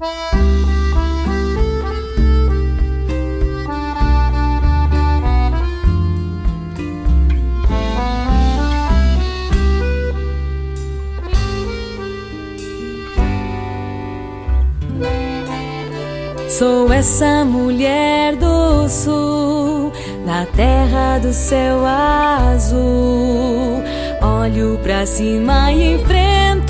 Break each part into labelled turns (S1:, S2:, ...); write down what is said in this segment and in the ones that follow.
S1: Sou essa mulher do sul, na terra do céu azul. Olho pra cima e enfrento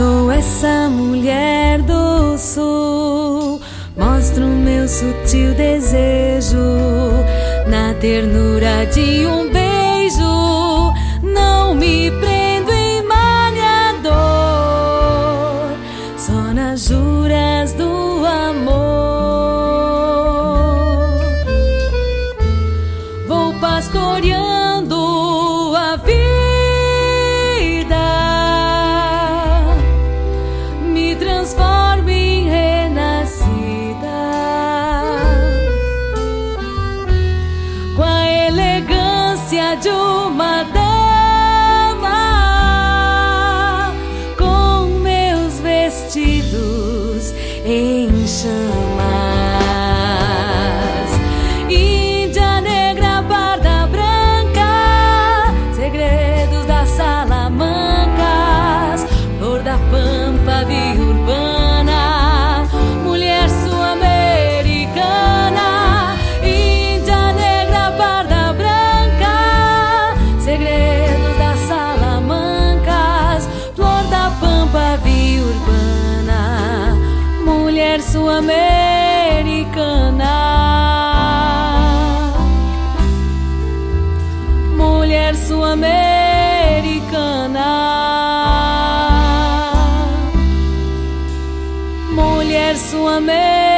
S1: Sou essa mulher do sul, mostro meu sutil desejo na ternura de um beijo. De uma dama, com meus vestidos em chamas. Mulher sul-americana. Mulher sul-americana. Mulher sul-americana.